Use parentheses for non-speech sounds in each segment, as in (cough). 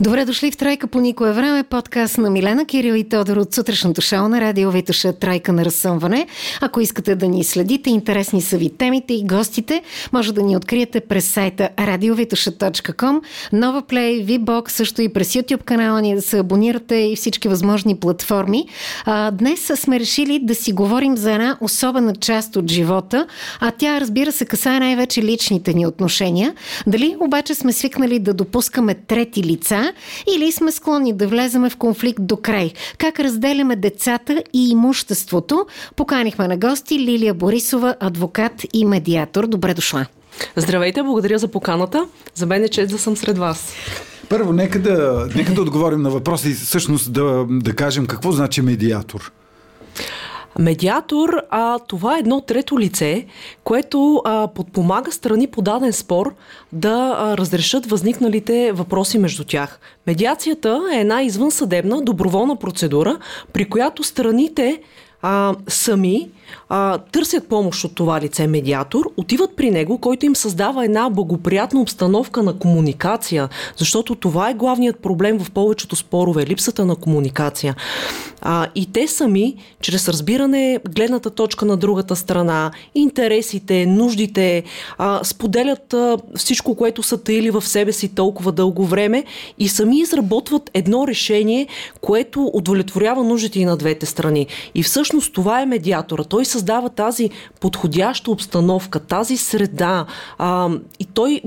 Добре дошли в Тройка по никое време, подкаст на Милена Кирил и Тодор от сутрешното шоу на Радио Витуша Тройка на разсъмване. Ако искате да ни следите, интересни са ви темите и гостите, може да ни откриете през сайта radiovitusha.com, Нова Play, VBOX, също и през YouTube канала ни да се абонирате и всички възможни платформи. А, днес сме решили да си говорим за една особена част от живота, а тя разбира се касае най-вече личните ни отношения. Дали обаче сме свикнали да допускаме трети лица или сме склонни да влеземе в конфликт до край. Как разделяме децата и имуществото? Поканихме на гости Лилия Борисова, адвокат и медиатор. Добре дошла. Здравейте, благодаря за поканата. За мен е чест да съм сред вас. Първо, нека да, нека да отговорим на въпроса и всъщност да, да кажем какво значи медиатор. Медиатор, а, това е едно трето лице, което а, подпомага страни по даден спор да а, разрешат възникналите въпроси между тях. Медиацията е една извънсъдебна, доброволна процедура, при която страните а, сами а, търсят помощ от това лице медиатор, отиват при него, който им създава една благоприятна обстановка на комуникация, защото това е главният проблем в повечето спорове липсата на комуникация. А, и те сами, чрез разбиране гледната точка на другата страна, интересите, нуждите, а, споделят а, всичко, което са таили в себе си толкова дълго време и сами изработват едно решение, което удовлетворява нуждите и на двете страни. И всъщност това е медиатора. Той създава тази подходяща обстановка, тази среда а, и той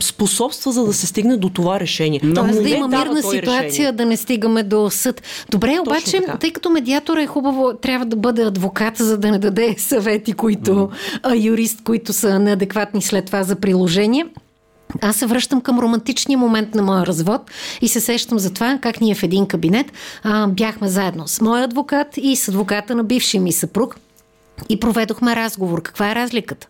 способства за да се стигне до това решение. Тоест да има мирна ситуация, решение. да не стигаме до съд. Добре, Точно обаче, така. тъй като медиатор е хубаво, трябва да бъде адвокат, за да не даде съвети, които, а, юрист, които са неадекватни след това за приложение. Аз се връщам към романтичния момент на моя развод и се сещам за това как ние в един кабинет а, бяхме заедно с моя адвокат и с адвоката на бившия ми съпруг и проведохме разговор. Каква е разликата?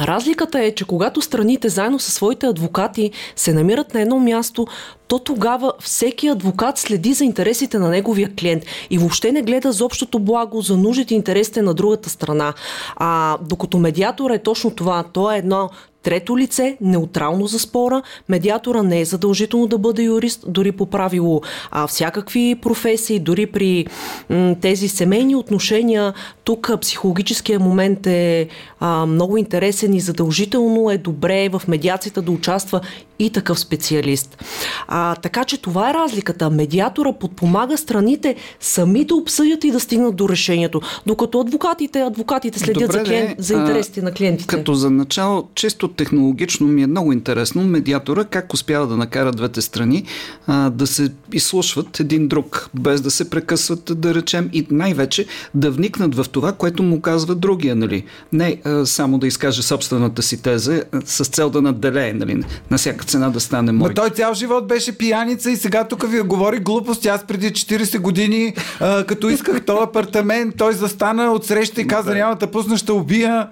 Разликата е, че когато страните заедно със своите адвокати се намират на едно място, то тогава всеки адвокат следи за интересите на неговия клиент и въобще не гледа за общото благо, за нуждите и интересите на другата страна. А докато медиатор е точно това, то е едно Трето лице, неутрално за спора, медиатора не е задължително да бъде юрист, дори по правило. А, всякакви професии, дори при м, тези семейни отношения, тук психологическия момент е а, много интересен и задължително е добре в медиацията да участва и такъв специалист. А, така че това е разликата. Медиатора подпомага страните сами да обсъдят и да стигнат до решението, докато адвокатите, адвокатите следят Добре, за, клиент, за интересите а, на клиентите. Като за начало, чисто технологично ми е много интересно медиатора как успява да накара двете страни а, да се изслушват един друг, без да се прекъсват, да речем, и най-вече да вникнат в това, което му казва другия, нали? Не а, само да изкаже собствената си теза с цел да надделее, нали? На всяка цена да стане мой. Но той цял живот беше пияница и сега тук ви говори глупости. Аз преди 40 години, а, като исках този апартамент, той застана от среща и каза, няма да пусна, ще убия.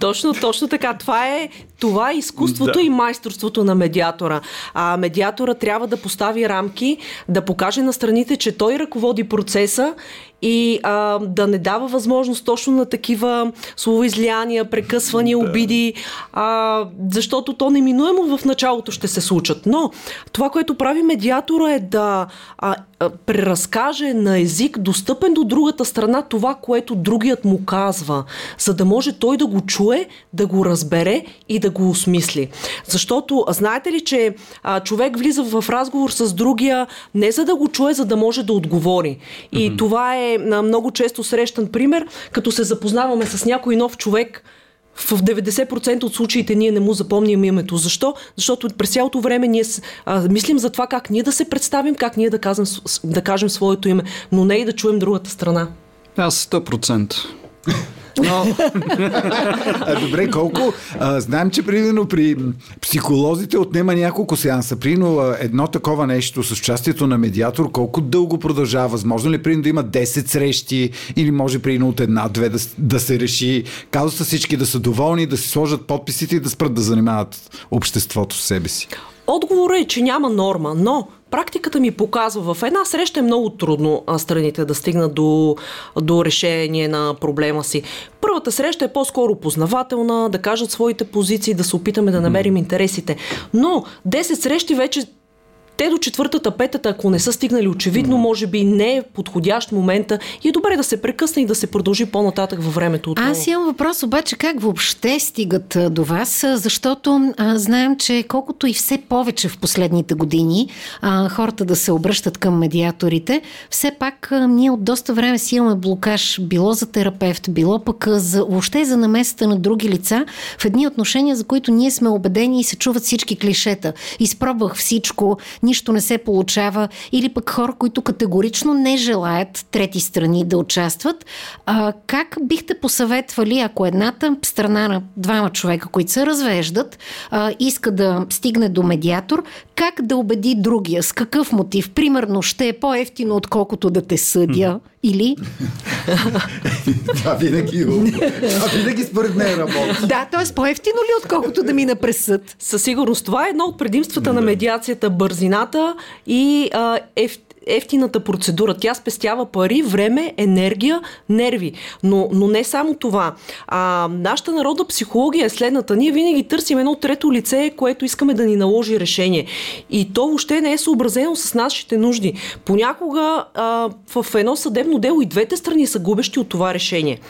Точно, точно така. Това е, това е изкуството да. и майсторството на медиатора. А медиатора трябва да постави рамки, да покаже на страните, че той ръководи процеса и а, да не дава възможност точно на такива словоизлияния, прекъсвания, да. обиди, а, защото то неминуемо в началото ще се случат. Но това, което прави медиатора е да а, а, преразкаже на език, достъпен до другата страна, това, което другият му казва, за да може той да го чуе, да го разбере и да го осмисли. Защото, знаете ли, че а, човек влиза в разговор с другия не за да го чуе, за да може да отговори. И mm-hmm. това е на много често срещан пример, като се запознаваме с някой нов човек, в 90% от случаите ние не му запомним името. Защо? Защото през цялото време ние а, мислим за това как ние да се представим, как ние да, казвам, да кажем своето име, но не и да чуем другата страна. Аз 100%. Но... а, добре, колко... А, знаем, че примерно при психолозите отнема няколко сеанса. Примерно едно такова нещо с участието на медиатор, колко дълго продължава? Възможно ли примерно да има 10 срещи или може примерно от една-две да, да се реши? Казва всички да са доволни, да си сложат подписите и да спрат да занимават обществото с себе си. Отговорът е, че няма норма, но практиката ми показва, в една среща е много трудно страните да стигнат до, до решение на проблема си. Първата среща е по-скоро познавателна, да кажат своите позиции, да се опитаме да намерим интересите. Но 10 срещи вече те до четвъртата, петата, ако не са стигнали очевидно, може би не е подходящ момента и е добре да се прекъсне и да се продължи по-нататък във времето. Отново. Аз имам въпрос обаче как въобще стигат до вас, защото а, знаем, че колкото и все повече в последните години а, хората да се обръщат към медиаторите, все пак а, ние от доста време си имаме блокаж, било за терапевт, било пък за, въобще за намесата на други лица в едни отношения, за които ние сме убедени и се чуват всички клишета. Изпробвах всичко, нищо не се получава, или пък хора, които категорично не желаят трети страни да участват. А, как бихте посъветвали, ако едната страна на двама човека, които се развеждат, а, иска да стигне до медиатор, как да убеди другия? С какъв мотив? Примерно, ще е по-ефтино, отколкото да те съдя. Или? (laughs) Това винаги, това винаги според мен работи. Да, т.е. по-ефтино ли, отколкото да мина през съд? Със сигурност. Това е едно от предимствата на медиацията бързината и а, еф, ефтината процедура. Тя спестява пари, време, енергия, нерви. Но, но не само това. А, нашата народна психология е следната. Ние винаги търсим едно трето лице, което искаме да ни наложи решение. И то въобще не е съобразено с нашите нужди. Понякога а, в едно съдебно дело и двете страни са губещи от това решение.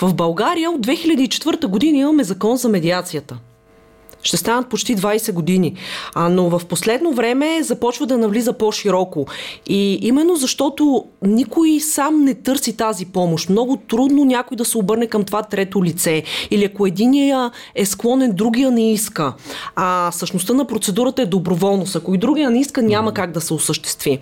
В България от 2004 година имаме закон за медиацията. Ще станат почти 20 години. А, но в последно време започва да навлиза по-широко. И именно защото никой сам не търси тази помощ. Много трудно някой да се обърне към това трето лице. Или ако единия е склонен, другия не иска. А същността на процедурата е доброволност. Ако и другия не иска, няма как да се осъществи.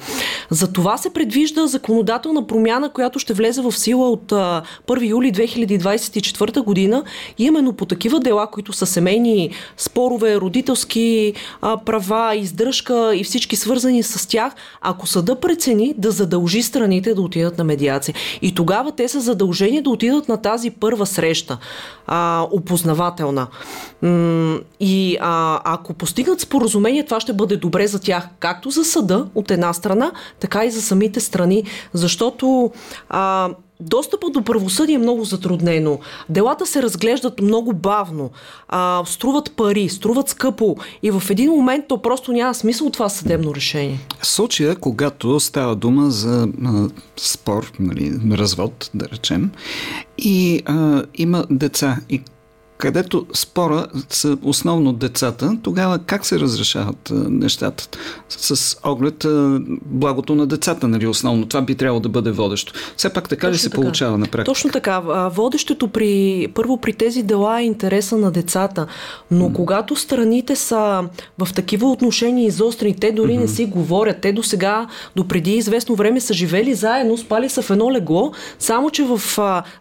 За това се предвижда законодателна промяна, която ще влезе в сила от 1 юли 2024 година. Именно по такива дела, които са семейни спорове, родителски а, права, издръжка и всички свързани с тях, ако съда прецени да задължи страните да отидат на медиация. И тогава те са задължени да отидат на тази първа среща, а, опознавателна. И а, ако постигнат споразумение, това ще бъде добре за тях, както за съда от една страна, така и за самите страни, защото а, Достъпът до правосъдие е много затруднено. Делата се разглеждат много бавно, а, струват пари, струват скъпо и в един момент то просто няма смисъл това съдебно решение. Случая, когато става дума за а, спор, нали, развод, да речем, и а, има деца и където спора са основно децата, тогава как се разрешават нещата? С оглед благото на децата, нали, основно. Това би трябвало да бъде водещо. Все пак така Точно ли се така. получава на практика? Точно така. Водещето при, първо при тези дела е интереса на децата, но mm. когато страните са в такива отношения изострени, те дори mm-hmm. не си говорят. Те до сега, до преди известно време са живели заедно, спали са в едно легло, само че в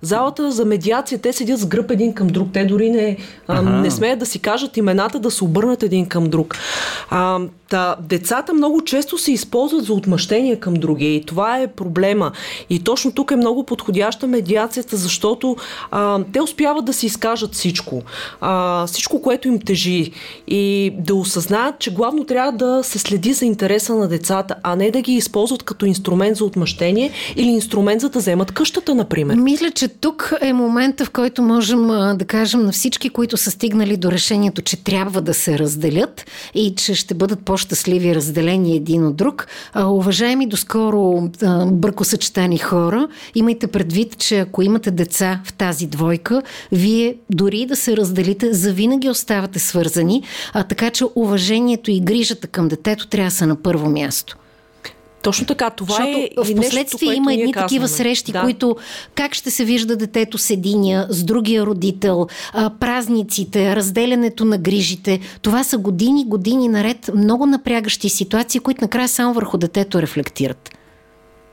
залата за медиация те седят с гръб един към друг. Те дори не, а, не смеят да си кажат имената, да се обърнат един към друг. А, Та, децата много често се използват за отмъщение към други и това е проблема. И точно тук е много подходяща медиацията, защото а, те успяват да си изкажат всичко. А, всичко, което им тежи. И да осъзнаят, че главно трябва да се следи за интереса на децата, а не да ги използват като инструмент за отмъщение или инструмент за да вземат къщата, например. Мисля, че тук е момента, в който можем да кажем на всички, които са стигнали до решението, че трябва да се разделят и че ще бъдат по по-щастливи разделени един от друг. А, уважаеми доскоро а, бъркосъчетани хора, имайте предвид, че ако имате деца в тази двойка, вие дори да се разделите, завинаги оставате свързани, а така че уважението и грижата към детето трябва да са на първо място. Точно така. Това Защото е. В последствие има едни такива срещи, да. които как ще се вижда детето с единия, с другия родител, празниците, разделянето на грижите. Това са години, години наред много напрягащи ситуации, които накрая само върху детето рефлектират.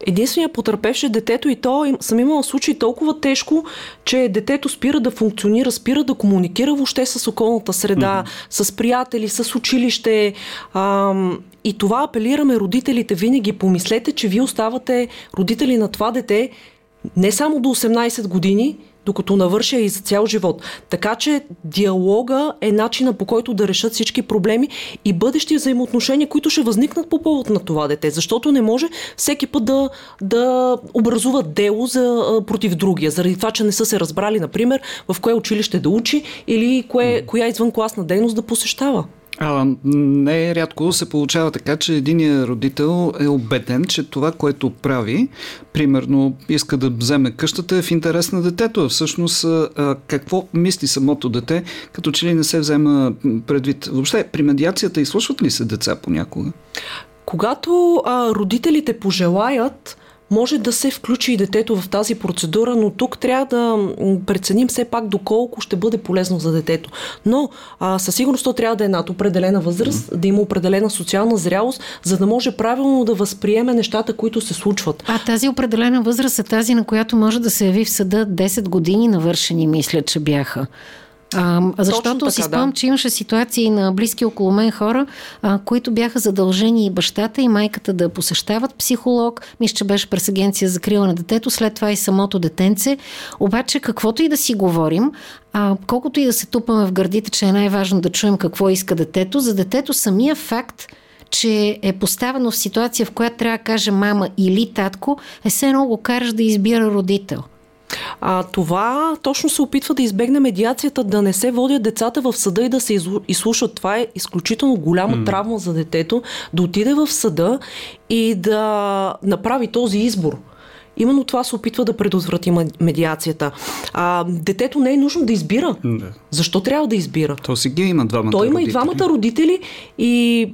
Единственият потърпевш е детето и то съм имала случай толкова тежко, че детето спира да функционира, спира да комуникира въобще с околната среда, mm-hmm. с приятели, с училище. Ам, и това апелираме родителите винаги. Помислете, че вие оставате родители на това дете не само до 18 години, докато навърша и за цял живот. Така че диалога е начина по който да решат всички проблеми и бъдещи взаимоотношения, които ще възникнат по повод на това дете. Защото не може всеки път да, да образуват дело за, против другия, заради това, че не са се разбрали, например, в кое училище да учи или кое, коя извънкласна дейност да посещава. А, не рядко се получава така, че единият родител е убеден, че това, което прави, примерно иска да вземе къщата е в интерес на детето. Всъщност а, какво мисли самото дете, като че ли не се взема предвид. Въобще, при медиацията изслушват ли се деца понякога? Когато а, родителите пожелаят, може да се включи и детето в тази процедура, но тук трябва да преценим все пак доколко ще бъде полезно за детето. Но а, със сигурност то трябва да е над определена възраст, да има определена социална зрялост, за да може правилно да възприеме нещата, които се случват. А тази определена възраст е тази, на която може да се яви в съда 10 години навършени, мисля, че бяха. А, защото така, си спомням, да. че имаше ситуации на близки около мен хора, а, които бяха задължени и бащата и майката да посещават психолог. Мисля, че беше през агенция за крила на детето, след това и самото детенце. Обаче, каквото и да си говорим, а, колкото и да се тупаме в гърдите, че е най-важно да чуем какво иска детето, за детето самия факт, че е поставено в ситуация, в която трябва да каже мама или татко, е все едно го караш да избира родител – а, това точно се опитва да избегне медиацията, да не се водят децата в съда и да се изслушат. Това е изключително голяма mm. травма за детето, да отиде в съда и да направи този избор. Именно това се опитва да предотврати медиацията. А, детето не е нужно да избира. Да. Защо трябва да избира? То си ги има двамата Той има родители. и двамата родители и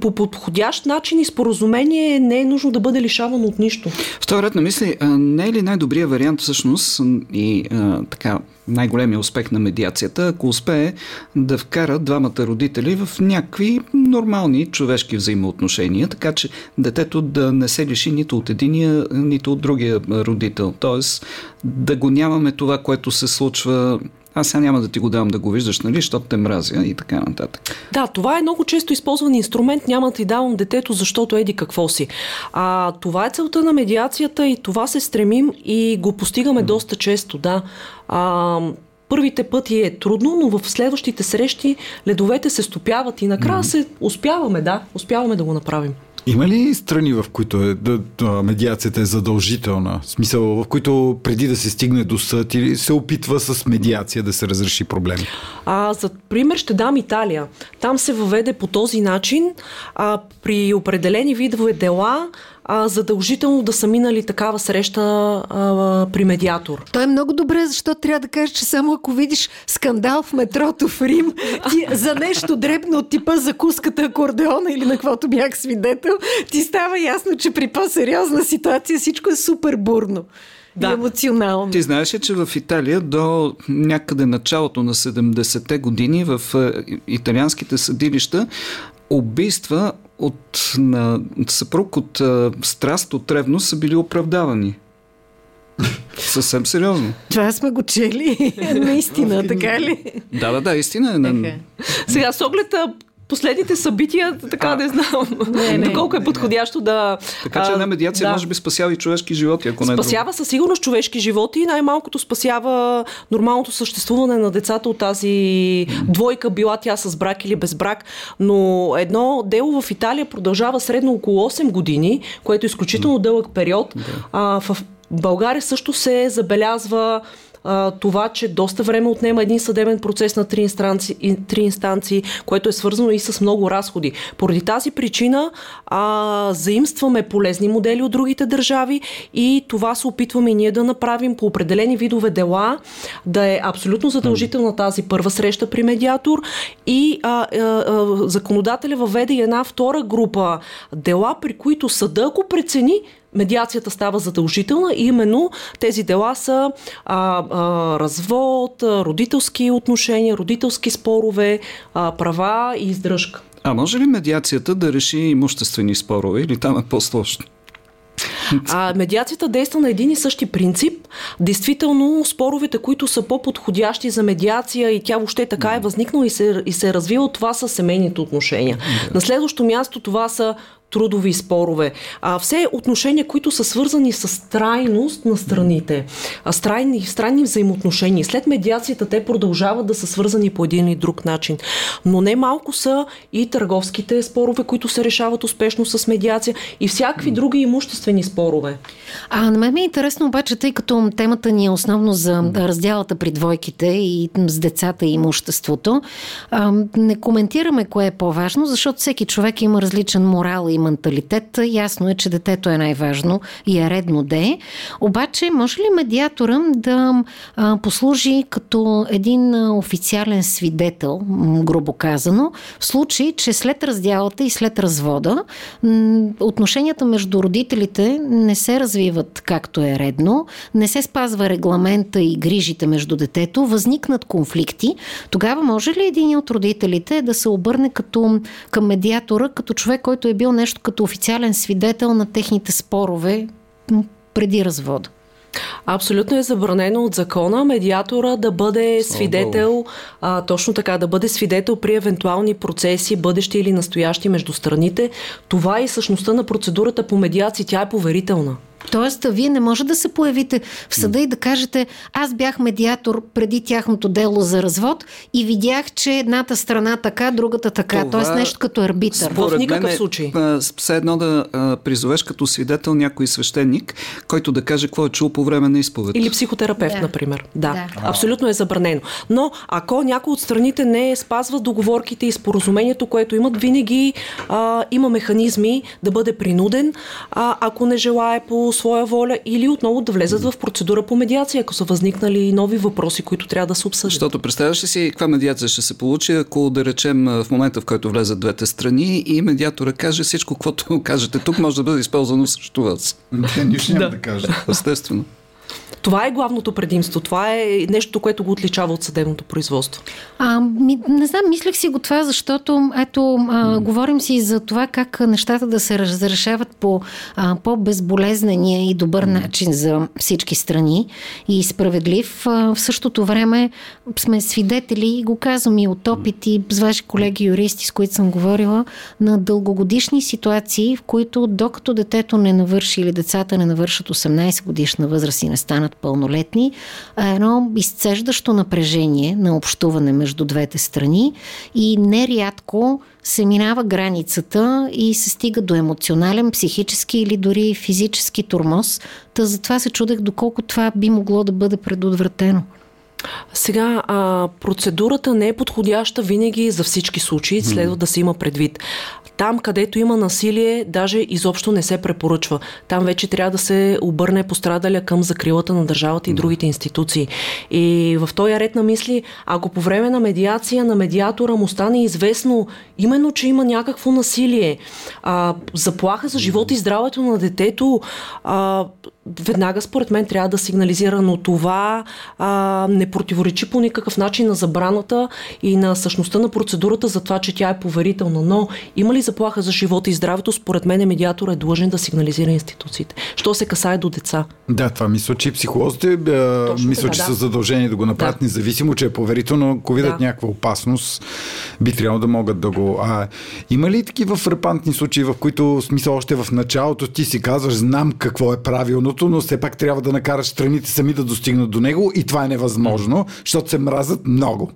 по подходящ начин и споразумение не е нужно да бъде лишавано от нищо. В този ред на мисли, не е ли най-добрият вариант всъщност и а, така най-големия успех на медиацията, ако успее да вкара двамата родители в някакви нормални човешки взаимоотношения, така че детето да не се лиши нито от единия, нито от другия родител. Тоест да го нямаме това, което се случва аз сега няма да ти го давам да го виждаш, нали, защото те мразя и така нататък. Да, това е много често използван инструмент, няма да ти давам детето, защото еди какво си. А, това е целта на медиацията и това се стремим и го постигаме mm. доста често, да. А, първите пъти е трудно, но в следващите срещи ледовете се стопяват и накрая mm. се успяваме, да, успяваме да го направим. Има ли страни, в които е, да, да, медиацията е задължителна? В смисъл, в които преди да се стигне до съд или се опитва с медиация да се разреши проблем? А, за пример ще дам Италия. Там се въведе по този начин. А, при определени видове дела а, задължително да са минали такава среща а, при медиатор. То е много добре, защото трябва да кажеш, че само ако видиш скандал в метрото в Рим ти, за нещо дребно от типа закуската акордеона или на каквото бях свидетел, ти става ясно, че при по-сериозна ситуация всичко е супер бурно. Да. емоционално. Ти знаеш че в Италия до някъде началото на 70-те години в е, италианските съдилища убийства от на съпруг от а, страст, от ревност са били оправдавани. (laughs) Съвсем сериозно. Това сме го чели. (laughs) Наистина, така ли? Да, да, да, истина е. Сега, с оглед последните събития, така а, не знам не, не, доколко е подходящо да... Така че една медиация да. може би спасява и човешки животи, ако не е Спасява със сигурност човешки животи и най-малкото спасява нормалното съществуване на децата от тази двойка, била тя с брак или без брак. Но едно дело в Италия продължава средно около 8 години, което е изключително дълъг период. Да. А, в България също се забелязва а, това, че доста време отнема един съдебен процес на три инстанции, три инстанции, което е свързано и с много разходи. Поради тази причина а, заимстваме полезни модели от другите държави и това се опитваме и ние да направим по определени видове дела, да е абсолютно задължителна тази първа среща при медиатор и а, а, а, законодателя въведе една втора група дела, при които съда, ако прецени, медиацията става задължителна и именно тези дела са а, а, развод, родителски отношения, родителски спорове, а, права и издръжка. А може ли медиацията да реши имуществени спорове или там е по-сложно? А, медиацията действа на един и същи принцип. Действително, споровете, които са по-подходящи за медиация и тя въобще така е възникнала и се, и се е развила, това са семейните отношения. На следващо място това са трудови спорове. А, все отношения, които са свързани с трайност на страните, а, страйни, странни взаимоотношения. След медиацията те продължават да са свързани по един или друг начин. Но не малко са и търговските спорове, които се решават успешно с медиация и всякакви други имуществени спорове. А на мен ми е интересно обаче, тъй като темата ни е основно за разделата при двойките и с децата и имуществото, не коментираме кое е по-важно, защото всеки човек има различен морал и менталитет. Ясно е, че детето е най-важно и е редно да е. Обаче, може ли медиатора да послужи като един официален свидетел, грубо казано, в случай, че след раздялата и след развода отношенията между родителите не се развиват както е редно, не се спазва регламента и грижите между детето, възникнат конфликти, тогава може ли един от родителите да се обърне като, към медиатора, като човек, който е бил нещо като официален свидетел на техните спорове преди развода? Абсолютно е забранено от закона медиатора да бъде свидетел, а, точно така, да бъде свидетел при евентуални процеси, бъдещи или настоящи между страните. Това е и същността на процедурата по медиация. Тя е поверителна. Тоест, вие не може да се появите в съда и да кажете, аз бях медиатор преди тяхното дело за развод и видях, че едната страна така, другата така. Това, Тоест нещо като арбитър. В никакъв е, случай. Все едно да призовеш като свидетел някой свещеник, който да каже какво е чул по време на изповед. Или психотерапевт, да. например. Да. да. Абсолютно е забранено. Но ако някой от страните не спазва договорките и споразумението, което имат, винаги а, има механизми да бъде принуден, а, ако не желая по своя воля или отново да влезат в процедура по медиация, ако са възникнали нови въпроси, които трябва да се обсъждат. Защото представяш ли си каква медиация ще се получи, ако да речем в момента, в който влезат двете страни и медиатора каже всичко, което кажете тук, може да бъде използвано срещу вас. Нищо няма да каже. Естествено. Това е главното предимство. Това е нещо, което го отличава от съдебното производство. А, ми, не знам, мислех си го това, защото ето, а, говорим си за това как нещата да се разрешават по а, по-безболезнения и добър начин за всички страни и справедлив. А, в същото време сме свидетели, и го казвам и от опит и с ваши колеги юристи, с които съм говорила, на дългогодишни ситуации, в които докато детето не навърши или децата не навършат 18 годишна възраст и не станат пълнолетни, едно изцеждащо напрежение на общуване между двете страни и нерядко се минава границата и се стига до емоционален, психически или дори физически турмоз. Та затова се чудех доколко това би могло да бъде предотвратено. Сега, а, процедурата не е подходяща винаги за всички случаи, следва да се има предвид. Там, където има насилие, даже изобщо не се препоръчва. Там вече трябва да се обърне пострадаля към закрилата на държавата и другите институции. И в този ред на мисли, ако по време на медиация на медиатора му стане известно именно, че има някакво насилие, а, заплаха за живота и здравето на детето, а, веднага според мен трябва да сигнализира, но това а, не противоречи по никакъв начин на забраната и на същността на процедурата за това, че тя е поверителна. Но има ли заплаха за живота и здравето, според мен медиатор е длъжен да сигнализира институциите. Що се касае до деца? Да, това мисля, че психолозите Точно мисля, че да. са задължени да го направят, да. независимо, че е поверително, ако видят да. някаква опасност, би трябвало да могат да го... А, има ли такива фрапантни случаи, в които смисъл още в началото ти си казваш, знам какво е правилното, но все пак трябва да накараш страните сами да достигнат до него и това е невъзможно, защото се мразят много.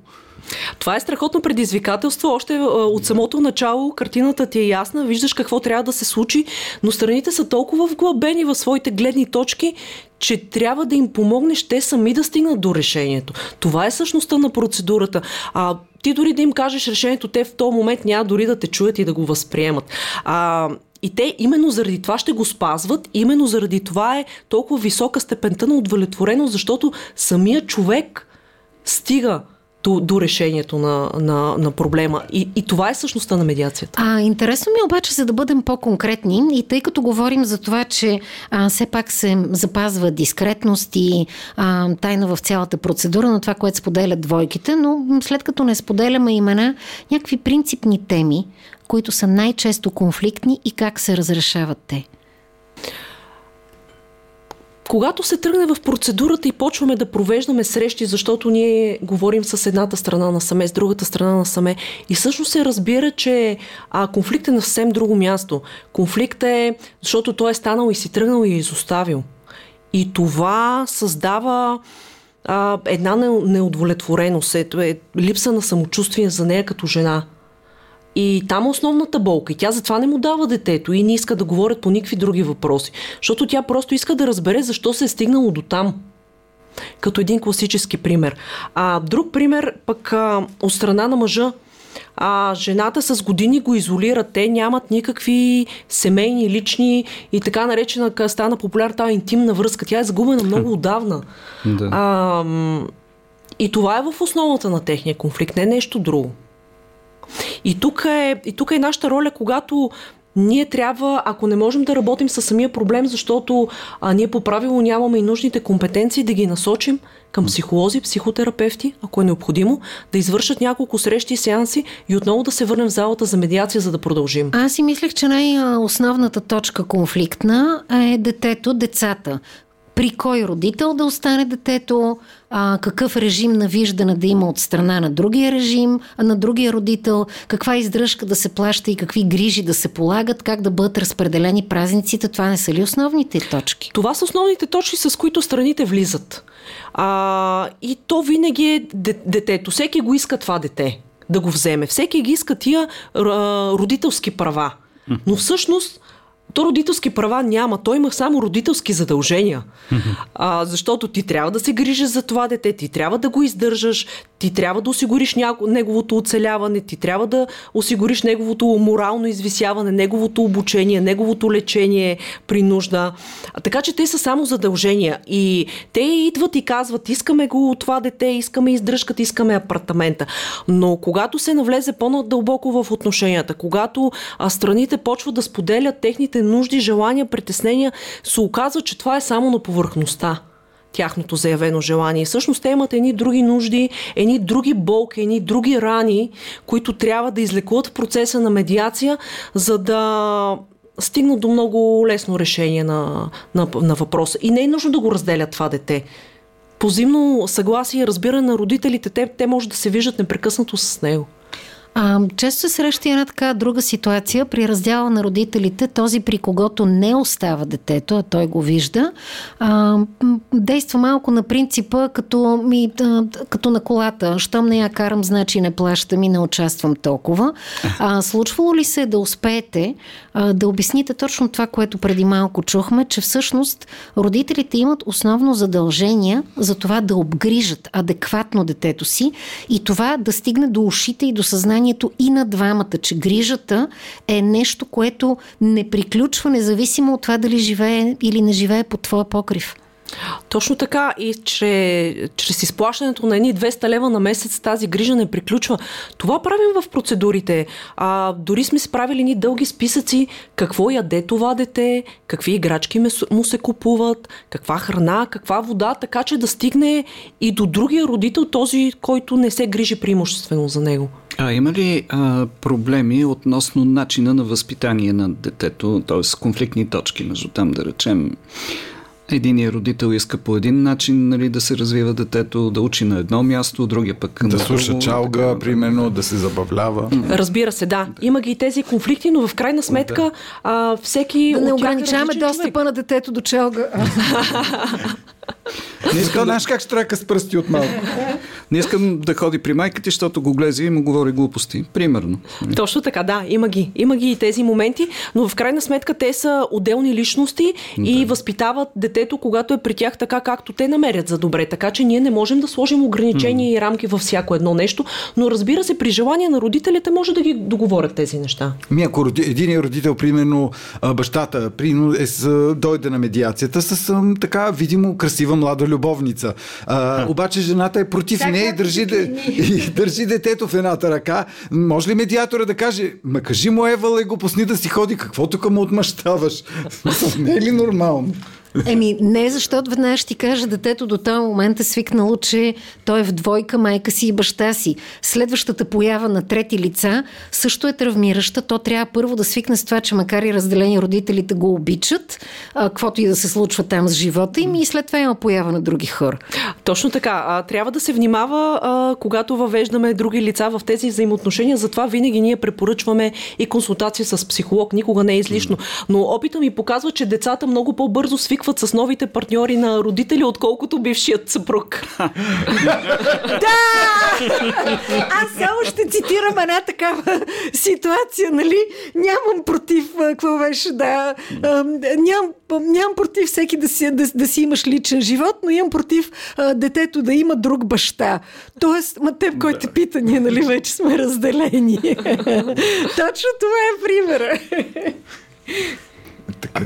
Това е страхотно предизвикателство. Още от самото начало картината ти е ясна, виждаш какво трябва да се случи, но страните са толкова вглъбени в своите гледни точки, че трябва да им помогнеш те сами да стигнат до решението. Това е същността на процедурата. А ти дори да им кажеш решението, те в този момент няма дори да те чуят и да го възприемат. А, и те именно заради това ще го спазват, именно заради това е толкова висока степента на удовлетвореност, защото самия човек стига до, до решението на, на, на проблема. И, и това е същността на медиацията. А, интересно ми е обаче, за да бъдем по-конкретни и тъй като говорим за това, че а, все пак се запазва дискретност и а, тайна в цялата процедура на това, което споделят двойките, но след като не споделяме имена, някакви принципни теми, които са най-често конфликтни и как се разрешават те? Когато се тръгне в процедурата и почваме да провеждаме срещи, защото ние говорим с едната страна на саме, с другата страна на саме, и всъщност се разбира, че а, конфликт е на съвсем друго място. Конфликт е, защото той е станал и си тръгнал и е изоставил. И това създава а, една неудовлетвореност, е липса на самочувствие за нея като жена. И там е основната болка. И тя затова не му дава детето и не иска да говорят по никакви други въпроси. Защото тя просто иска да разбере защо се е стигнало до там. Като един класически пример. А друг пример пък а, от страна на мъжа. А жената с години го изолира. Те нямат никакви семейни, лични и така наречена стана популярна тази интимна връзка. Тя е загубена много отдавна. Да. А, и това е в основата на техния конфликт, не нещо друго. И тук е, и тук е нашата роля, когато ние трябва, ако не можем да работим с самия проблем, защото а, ние по правило нямаме и нужните компетенции, да ги насочим към психолози, психотерапевти, ако е необходимо, да извършат няколко срещи и сеанси и отново да се върнем в залата за медиация, за да продължим. Аз си мислех, че най-основната точка конфликтна е детето, децата при кой родител да остане детето, а, какъв режим на виждане да има от страна на другия режим, на другия родител, каква издръжка да се плаща и какви грижи да се полагат, как да бъдат разпределени празниците. Това не са ли основните точки? Това са основните точки, с които страните влизат. А, и то винаги е детето. Всеки го иска това дете да го вземе. Всеки ги иска тия родителски права. Но всъщност то родителски права няма, той има само родителски задължения. А, защото ти трябва да се грижиш за това дете, ти трябва да го издържаш, ти трябва да осигуриш няко, неговото оцеляване, ти трябва да осигуриш неговото морално извисяване, неговото обучение, неговото лечение при нужда. А, така че те са само задължения. И те идват и казват, искаме го това дете, искаме издръжката, искаме апартамента. Но когато се навлезе по-надълбоко в отношенията, когато страните почват да споделят техните нужди, желания, притеснения, се оказва, че това е само на повърхността тяхното заявено желание. Всъщност те имат едни други нужди, едни други болки, едни други рани, които трябва да излекуват в процеса на медиация, за да стигнат до много лесно решение на, на, на въпроса. И не е нужно да го разделят това дете. По взаимно съгласие и разбиране на родителите, те, те може да се виждат непрекъснато с него. А, често се среща една така друга ситуация при раздяла на родителите, този при когото не остава детето, а той го вижда, а, действа малко на принципа като, ми, а, като на колата. Щом не я карам, значи не плащам и не участвам толкова. А, случвало ли се да успеете а, да обясните точно това, което преди малко чухме, че всъщност родителите имат основно задължения за това да обгрижат адекватно детето си и това да стигне до ушите и до съзнанието съзнанието и на двамата, че грижата е нещо, което не приключва, независимо от това дали живее или не живее под твоя покрив. Точно така и че, чрез изплащането на едни 200 лева на месец тази грижа не приключва. Това правим в процедурите. А, дори сме си правили ни дълги списъци какво яде това дете, какви играчки му се купуват, каква храна, каква вода, така че да стигне и до другия родител, този, който не се грижи преимуществено за него. А има ли а, проблеми относно начина на възпитание на детето, т.е. конфликтни точки между там, да речем, Единият родител иска по един начин нали, да се развива детето, да учи на едно място, другия пък да слуша чалга, така, примерно, да се забавлява. Разбира се, да. Има ги и тези конфликти, но в крайна сметка да. а, всеки. Да не ограничаваме достъпа човек. на детето до чалга. (laughs) Не искам, знаеш как ще тръка с пръсти от малко. Не искам да ходи при майка ти, защото го глезе и му говори глупости. Примерно. Точно така, да, има ги. Има ги и тези моменти, но в крайна сметка те са отделни личности да. и възпитават детето, когато е при тях така, както те намерят за добре. Така че ние не можем да сложим ограничения mm. и рамки във всяко едно нещо, но разбира се, при желание на родителите може да ги договорят тези неща. Ми, ако един родител, примерно бащата, примерно е с, дойде на медиацията с така видимо красива млада любовница. А, обаче жената е против нея и държи, де, (laughs) и държи детето в едната ръка. Може ли медиатора да каже, ма кажи му Евала и го пусни да си ходи, какво тук му отмъщаваш? (laughs) не е ли нормално? Еми, не, защото веднага ще ти кажа, детето до този момент е свикнало, че той е в двойка майка си и баща си. Следващата поява на трети лица също е травмираща. То трябва първо да свикне с това, че макар и разделени родителите го обичат, каквото и да се случва там с живота им и след това има поява на други хора. Точно така. А, трябва да се внимава, а, когато въвеждаме други лица в тези взаимоотношения. Затова винаги ние препоръчваме и консултация с психолог. Никога не е излишно. Но опита ми показва, че децата много по-бързо свикват с новите партньори на родители, отколкото бившият съпруг. (laughs) да! Аз само ще цитирам една такава ситуация, нали? Нямам против, какво беше, да. Нямам, нямам против всеки да си, да, да си имаш личен живот, но имам против а, детето да има друг баща. Тоест, ма теб, който те пита, ние, нали, вече сме разделени. (laughs) Точно това е примера.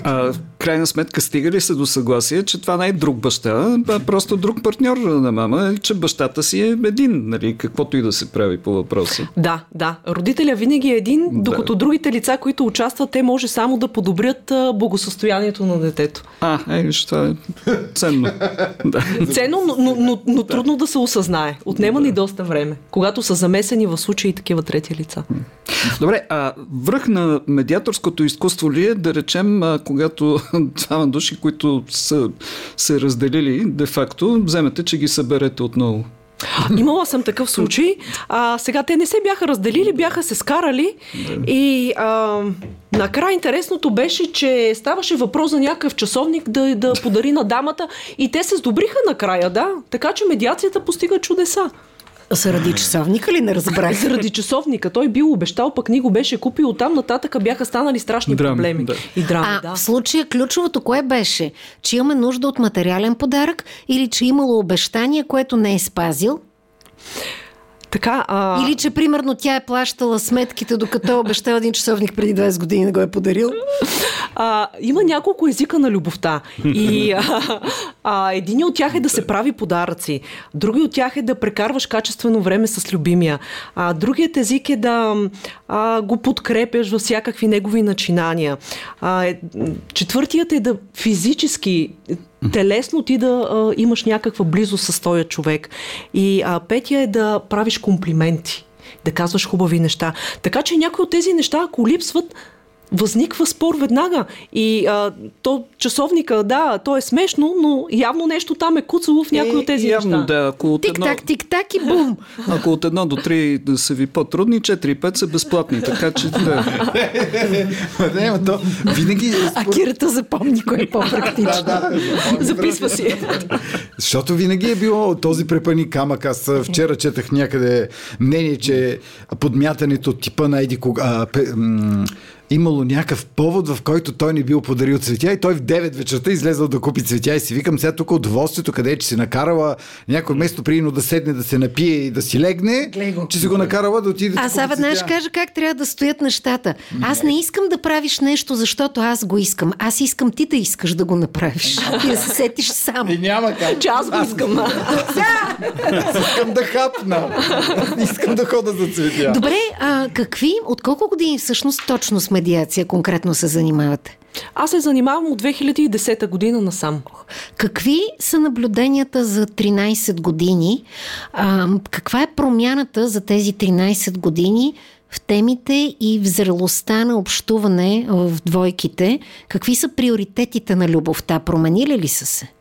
А, крайна сметка стига ли се до съгласие, че това не е друг баща, а просто друг партньор на мама, че бащата си е един, нали, каквото и да се прави по въпроса. Да, да. Родителя винаги е един, докато да. другите лица, които участват, те може само да подобрят благосъстоянието на детето. А, е, това е ценно. да. Ценно, но, но, но, но трудно да се осъзнае. Отнема да. ни доста време, когато са замесени в случаи такива трети лица. Добре, а връх на медиаторското изкуство ли е, да речем, когато двама души, които са се разделили, де-факто, вземете, че ги съберете отново? Имала съм такъв случай. А, сега те не се бяха разделили, бяха се скарали и а, накрая интересното беше, че ставаше въпрос за някакъв часовник да, да подари на дамата и те се сдобриха накрая, да. Така че медиацията постига чудеса. Заради часовника ли не разбрах? (laughs) Заради часовника. Той бил обещал, пък ни го беше купил. Оттам нататък бяха станали страшни драми, проблеми. Да. И драми, а да. в случая ключовото кое беше? Че имаме нужда от материален подарък или че имало обещание, което не е спазил? Така, а... Или че, примерно, тя е плащала сметките, докато е обещал един часовник преди 20 години да го е подарил? А, има няколко езика на любовта. И а, а, един от тях е да се прави подаръци. Други от тях е да прекарваш качествено време с любимия. А, другият език е да а, го подкрепяш във всякакви негови начинания. А, е, четвъртият е да физически телесно ти да а, имаш някаква близост с този човек. И а, петия е да правиш комплименти, да казваш хубави неща. Така че някои от тези неща, ако липсват, възниква спор веднага. И а, то часовника, да, то е смешно, но явно нещо там е куцало в някои е, от тези явно, неща. Да, ако от едно... Тик-так, тик-так и бум! (laughs) Ако от едно до три да са ви по-трудни, 4-5 са безплатни, така че да. (laughs) не, но то винаги... Е а Кирата запомни кое е по-практично. да, да, (laughs) Записва си. Защото винаги е било този препани камък. Аз вчера четах някъде мнение, че подмятането типа на еди кога имало някакъв повод, в който той не бил подарил цветя и той в 9 вечерта излезъл да купи цветя и си викам сега тук удоволствието, къде е, че си накарала някой место прино да седне, да се напие и да си легне, Глего. че си го накарала да отиде. Аз сега веднъж кажа как трябва да стоят нещата. Аз не искам да правиш нещо, защото аз го искам. Аз искам ти да искаш да го направиш. И да се сетиш сам. И няма как. Че аз го искам. Да! (laughs) искам да хапна. искам да хода за цветя. Добре, а какви, от колко години всъщност точно сме медиация конкретно се занимавате? Аз се занимавам от 2010 година насам. Какви са наблюденията за 13 години? А, каква е промяната за тези 13 години в темите и в зрелостта на общуване в двойките? Какви са приоритетите на любовта? Променили ли са се?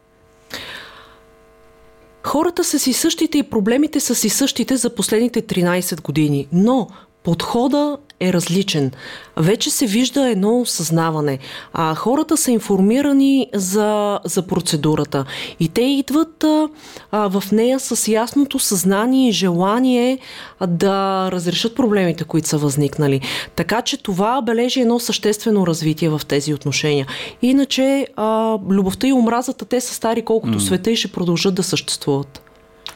Хората са си същите и проблемите са си същите за последните 13 години, но подхода е различен. Вече се вижда едно осъзнаване. А хората са информирани за, за процедурата. И те идват а, а, в нея с ясното съзнание и желание да разрешат проблемите, които са възникнали. Така че това бележи едно съществено развитие в тези отношения. Иначе а, любовта и омразата, те са стари колкото mm. света и ще продължат да съществуват.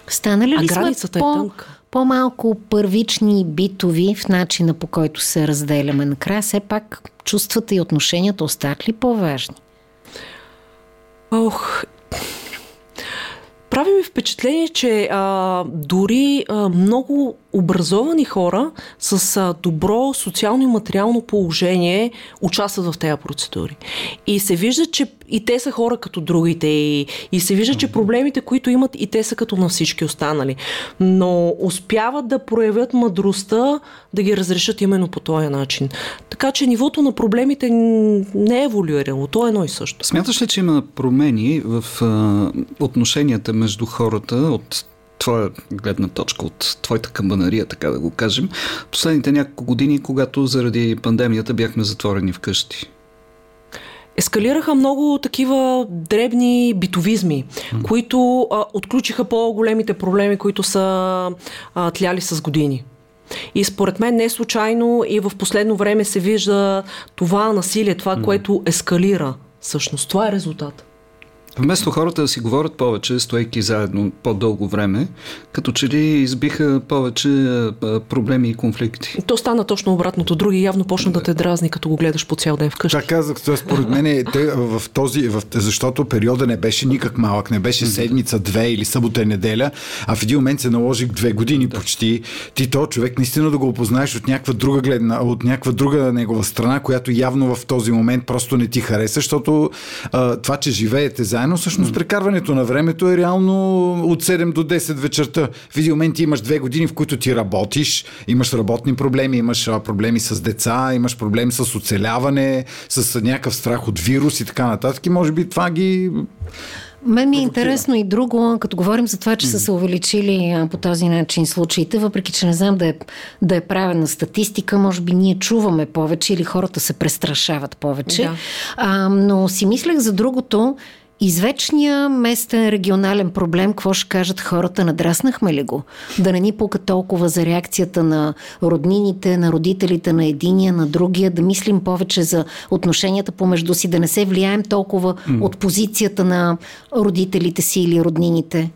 Станали ли а границата сме по... е тънка? По-малко първични битови в начина по който се разделяме. Накрая все пак чувствата и отношенията остават ли по-важни? Ох, прави ми впечатление, че а, дори а, много образовани хора с добро социално и материално положение участват в тези процедури. И се вижда, че и те са хора като другите и, и се вижда, че проблемите, които имат и те са като на всички останали. Но успяват да проявят мъдростта да ги разрешат именно по този начин. Така че нивото на проблемите не е еволюирало. То е едно и също. Смяташ ли, че има промени в а, отношенията между хората от твоя гледна точка, от твоята камбанария, така да го кажем, последните няколко години, когато заради пандемията бяхме затворени вкъщи? ескалираха много такива дребни битовизми, mm. които а, отключиха по-големите проблеми, които са а, тляли с години. И според мен не случайно и в последно време се вижда това насилие, това, mm. което ескалира. Всъщност, това е резултат. Вместо хората да си говорят повече, стоейки заедно по-дълго време, като че ли избиха повече проблеми и конфликти. То стана точно обратното. Други явно почна да, те дразни, като го гледаш по цял ден вкъщи. Така казах, това според мен е, те, в този, в, защото периода не беше никак малък, не беше седмица, две или събота и неделя, а в един момент се наложих две години да. почти. Ти то човек наистина да го опознаеш от някаква друга гледна, от някаква друга негова страна, която явно в този момент просто не ти хареса, защото а, това, че живеете заедно, заедно, всъщност прекарването на времето е реално от 7 до 10 вечерта. В един момент имаш две години, в които ти работиш, имаш работни проблеми, имаш проблеми с деца, имаш проблеми с оцеляване, с някакъв страх от вирус и така нататък. И може би това ги мен ми е интересно и друго, като говорим за това, че са се увеличили по този начин случаите, въпреки че не знам да е, да е правена статистика, може би ние чуваме повече или хората се престрашават повече. Да. А, но си мислех за другото, Извечния местен регионален проблем, какво ще кажат хората, надраснахме ли го? Да не ни пука толкова за реакцията на роднините, на родителите на единия, на другия, да мислим повече за отношенията помежду си, да не се влияем толкова mm. от позицията на родителите си или роднините.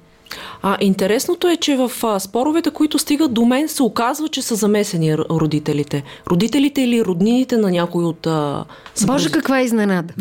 А, интересното е, че в а, споровете, които стигат до мен, се оказва, че са замесени родителите. Родителите или роднините на някой от... А, Боже, каква изненада!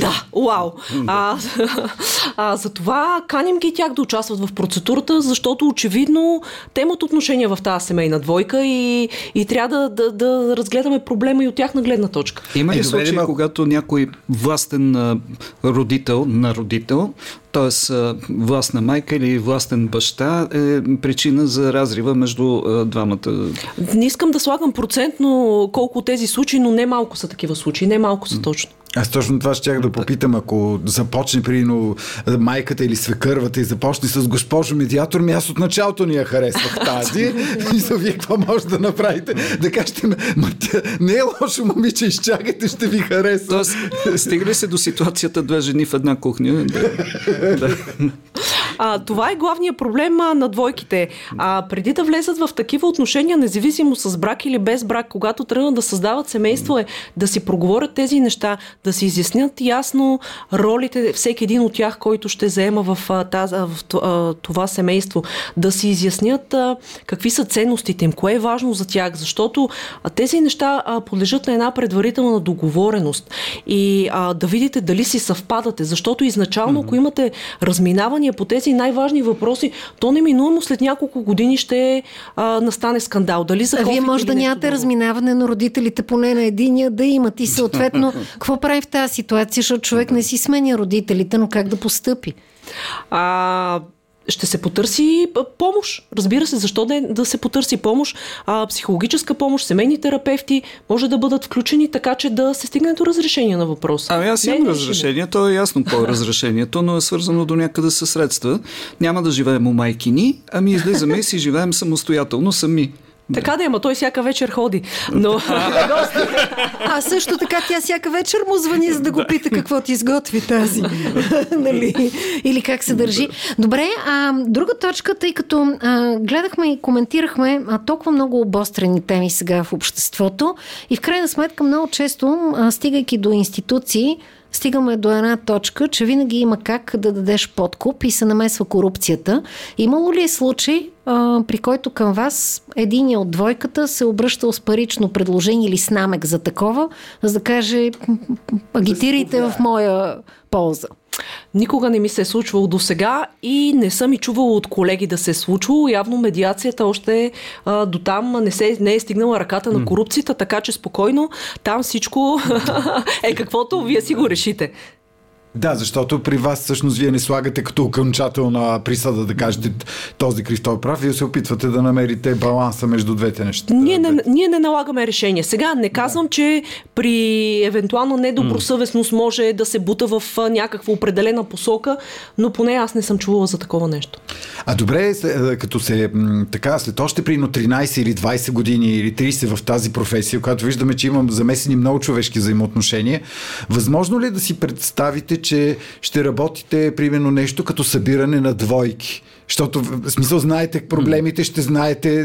да, вау! А, (laughs) а, за това каним ги тях да участват в процедурата, защото очевидно те имат отношения в тази семейна двойка и, и трябва да, да, да разгледаме проблема и от тяхна гледна точка. Има ли е, случаи, когато някой властен родител на родител т.е. властна майка или властен баща е причина за разрива между двамата. Не искам да слагам процентно колко тези случаи, но не малко са такива случаи, не малко са точно. Аз точно това ще да попитам, ако започне прино майката или свекървата и започне с госпожо медиатор, ми аз от началото ни я харесвах тази. (laughs) и за вие какво може да направите? Да кажете, не е лошо момиче, изчакайте, ще ви хареса. Тоест, стига ли се до ситуацията две жени в една кухня? (laughs) Да. да. А, това е главният проблем а, на двойките. А, преди да влезат в такива отношения, независимо с брак или без брак, когато тръгнат да създават семейство, е да си проговорят тези неща, да си изяснят ясно ролите, всеки един от тях, който ще заема в, таз, в това семейство, да си изяснят а, какви са ценностите им, кое е важно за тях, защото а, тези неща а, подлежат на една предварителна договореност и а, да видите дали си съвпадате, защото изначално, mm-hmm. ако имате разминавания по тези най-важни въпроси, то неминуемо след няколко години ще а, настане скандал. Дали за а вие може да нямате разминаване на родителите поне на единия да имат и съответно (laughs) какво прави в тази ситуация, защото човек не си сменя родителите, но как да постъпи? А, ще се потърси помощ. Разбира се, защо да, да се потърси помощ? А, психологическа помощ, семейни терапевти може да бъдат включени така, че да се стигне до разрешение на въпроса. Ами аз имам разрешение, то е ясно по е разрешението, но е свързано до някъде със средства. Няма да живеем у майкини, ами излизаме и си живеем самостоятелно сами. Така да е, ама той всяка вечер ходи. Но... (laughs) а също така тя всяка вечер му звъни, за да го пита какво ти изготви тази. (laughs) нали? Или как се държи. Добре, а друга точка, тъй като а, гледахме и коментирахме а, толкова много обострени теми сега в обществото и в крайна сметка много често, а, стигайки до институции, стигаме до една точка, че винаги има как да дадеш подкуп и се намесва корупцията. Имало ли е случай, а, при който към вас един от двойката се обръщал с парично предложение или с намек за такова, за да каже агитирайте в моя полза? Никога не ми се е случвало до сега и не съм и чувала от колеги да се е случвало. Явно медиацията още а, до там не, се, не е стигнала ръката на корупцията, така че спокойно там всичко (laughs) е каквото вие си го решите. Да, защото при вас всъщност вие не слагате като окончателна присъда да кажете този Кристоф прав, вие се опитвате да намерите баланса между двете неща. Ние не, ние не налагаме решение. Сега не казвам, да. че при евентуална недобросъвестност може да се бута в някаква определена посока, но поне аз не съм чувала за такова нещо. А добре, като се така, след още прино 13 или 20 години или 30 в тази професия, която виждаме, че имам замесени много човешки взаимоотношения, възможно ли е да си представите, че ще работите примерно нещо като събиране на двойки. Защото, в смисъл, знаете проблемите, ще знаете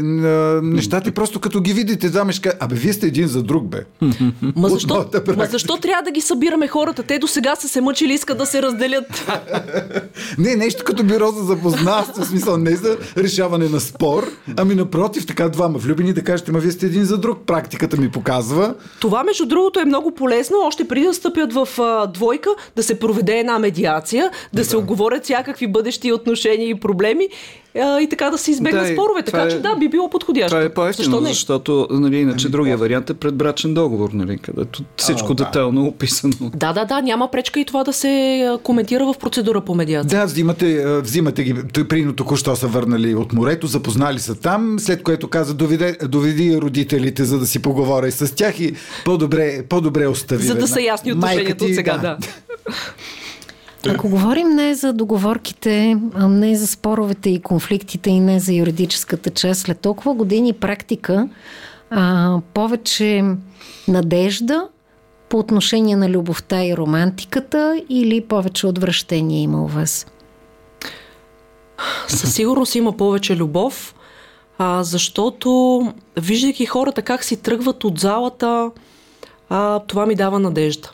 нещата и просто като ги видите, ще абе, вие сте един за друг, бе. (laughs) Ма защо, ма защо трябва да ги събираме хората? Те до сега са се мъчили, искат да се разделят. (laughs) не, нещо като бюро за запознанство, в смисъл не за решаване на спор, ами напротив, така двама влюбени да кажете, ма вие сте един за друг. Практиката ми показва. Това, между другото, е много полезно, още преди да стъпят в а, двойка, да се проведе една медиация, да, да се оговорят всякакви бъдещи отношения и проблеми проблеми а, и така да се избегнат да, спорове. Така че е, да, би било подходящо. Това е по-ефтино, Защо защото нали, иначе ами, другия вариант е предбрачен договор, нали, където всичко а, детайлно е описано. Да, да, да, няма пречка и това да се коментира в процедура по медиация. Да, взимате, взимате ги, прино току-що са върнали от морето, запознали са там, след което каза доведе, доведи родителите, за да си поговоря с тях и по-добре, по-добре остави. За да са ясни отношенията от сега, да. да. (laughs) Ако говорим не за договорките, а не за споровете и конфликтите и не за юридическата част, след толкова години практика, а, повече надежда по отношение на любовта и романтиката или повече отвращение има у вас? Със сигурност има повече любов, а, защото виждайки хората как си тръгват от залата, а, това ми дава надежда.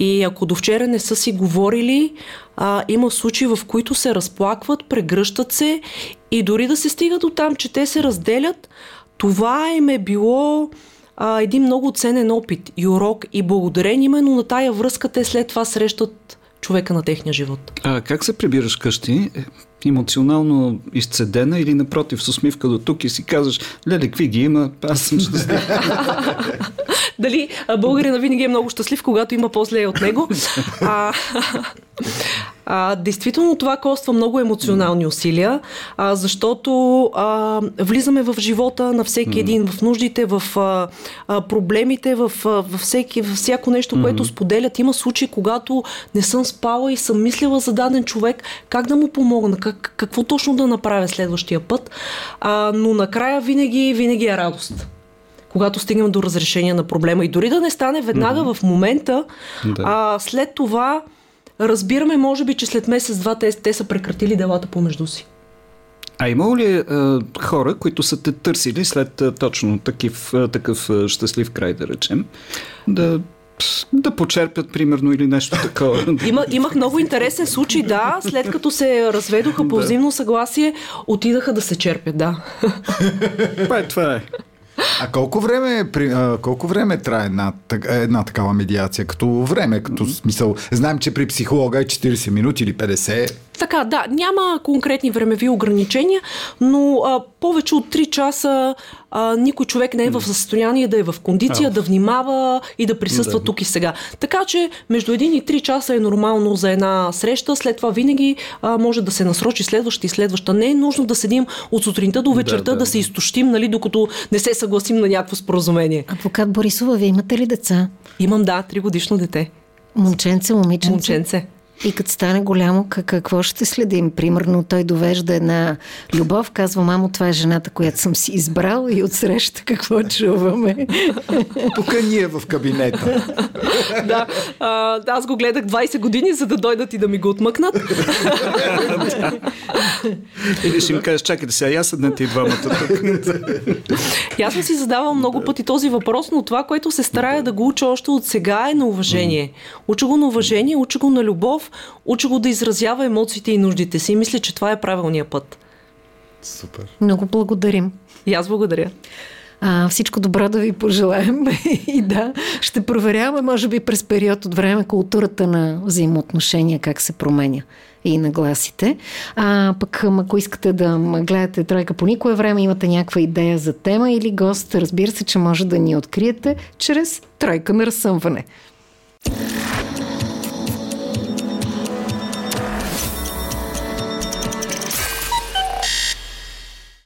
И ако до вчера не са си говорили, а, има случаи, в които се разплакват, прегръщат се и дори да се стига до там, че те се разделят, това им е било а, един много ценен опит и урок и благодарение именно на тая връзка те след това срещат човека на техния живот. А как се прибираш къщи? емоционално изцедена или напротив с усмивка до тук и си казваш, леле, какви ги има, аз съм щастлив. (laughs) Дали българина винаги е много щастлив, когато има по-зле от него. А, а, действително това коства много емоционални усилия, а, защото а, влизаме в живота на всеки един, в нуждите, в а, проблемите, в, във всеки, във всяко нещо, което споделят. Има случаи, когато не съм спала и съм мислила за даден човек как да му помогна, как, какво точно да направя следващия път. А, но накрая винаги, винаги е радост когато стигнем до разрешение на проблема. И дори да не стане веднага mm-hmm. в момента, да. а, след това разбираме, може би, че след месец-два те, те са прекратили делата помежду си. А имало ли е, хора, които са те търсили след е, точно такив, е, такъв е, щастлив край, да речем, да да почерпят, примерно, или нещо такова. (laughs) Има, имах много интересен случай, да. След като се разведоха по взаимно съгласие, отидаха да се черпят, да. Това е, това е. А колко време, колко време трае една, една такава медиация? Като време, като смисъл. Знаем, че при психолога е 40 минути или 50. Така, да, няма конкретни времеви ограничения, но а, повече от 3 часа а, никой човек не е в състояние да е в кондиция, а. да внимава и да присъства да. тук и сега. Така че между 1 и 3 часа е нормално за една среща, след това винаги а, може да се насрочи следваща и следваща. Не е нужно да седим от сутринта до вечерта да, да. да се изтощим, нали, докато не се съгласим на някакво споразумение. Адвокат Борисова, вие имате ли деца? Имам, да, 3 годишно дете. Момченце, момиченце? Момченце. И като стане голямо, какво ще следим? Примерно той довежда една любов, казва, мамо, това е жената, която съм си избрал и отсреща какво чуваме. Тук ние в кабинета. да, а, аз го гледах 20 години, за да дойдат и да ми го отмъкнат. (laughs) Или ще им кажеш, чакайте сега, аз седнете и двамата тук. и аз съм си задавал много пъти този въпрос, но това, което се старая да го уча още от сега е на уважение. Уча го на уважение, уча го на любов, учи го да изразява емоциите и нуждите си. И мисля, че това е правилният път. Супер. Много благодарим. И аз благодаря. А, всичко добро да ви пожелаем (laughs) и да, ще проверяваме, може би през период от време, културата на взаимоотношения, как се променя и нагласите. А пък, ако искате да гледате Тройка по никое време, имате някаква идея за тема или гост, разбира се, че може да ни откриете чрез Тройка на разсъмване.